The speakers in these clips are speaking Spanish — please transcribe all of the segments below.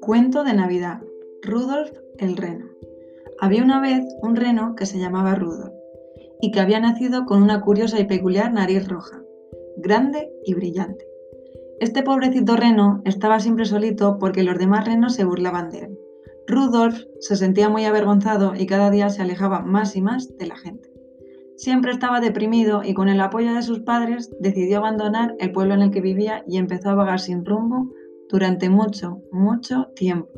Cuento de Navidad. Rudolf el reno. Había una vez un reno que se llamaba Rudolf y que había nacido con una curiosa y peculiar nariz roja, grande y brillante. Este pobrecito reno estaba siempre solito porque los demás renos se burlaban de él. Rudolf se sentía muy avergonzado y cada día se alejaba más y más de la gente. Siempre estaba deprimido y con el apoyo de sus padres decidió abandonar el pueblo en el que vivía y empezó a vagar sin rumbo durante mucho, mucho tiempo.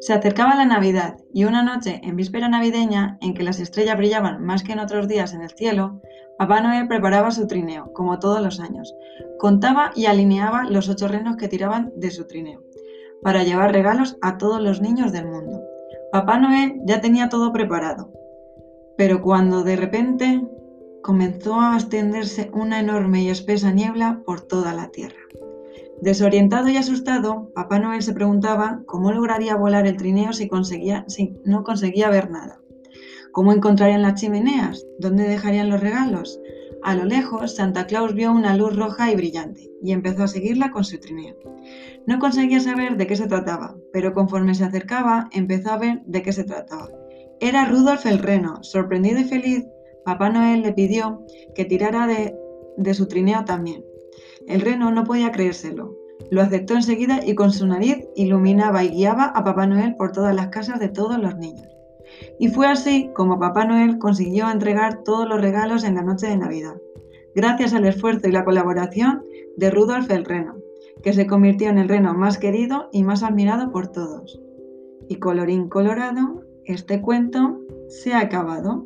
Se acercaba la Navidad y una noche en víspera navideña, en que las estrellas brillaban más que en otros días en el cielo, Papá Noel preparaba su trineo, como todos los años. Contaba y alineaba los ocho renos que tiraban de su trineo, para llevar regalos a todos los niños del mundo. Papá Noel ya tenía todo preparado, pero cuando de repente comenzó a extenderse una enorme y espesa niebla por toda la tierra. Desorientado y asustado, Papá Noel se preguntaba cómo lograría volar el trineo si, conseguía, si no conseguía ver nada. ¿Cómo encontrarían las chimeneas? ¿Dónde dejarían los regalos? A lo lejos, Santa Claus vio una luz roja y brillante y empezó a seguirla con su trineo. No conseguía saber de qué se trataba, pero conforme se acercaba, empezó a ver de qué se trataba. Era Rudolf el reno. Sorprendido y feliz, Papá Noel le pidió que tirara de, su trineo también. El reno no podía creérselo. Lo aceptó enseguida y con su nariz iluminaba y guiaba a Papá Noel por todas las casas de todos los niños. Y fue así como Papá Noel consiguió entregar todos los regalos en la noche de Navidad, gracias al esfuerzo y la colaboración de Rudolf el Reno, que se convirtió en el reno más querido y más admirado por todos. Y colorín colorado, este cuento se ha acabado.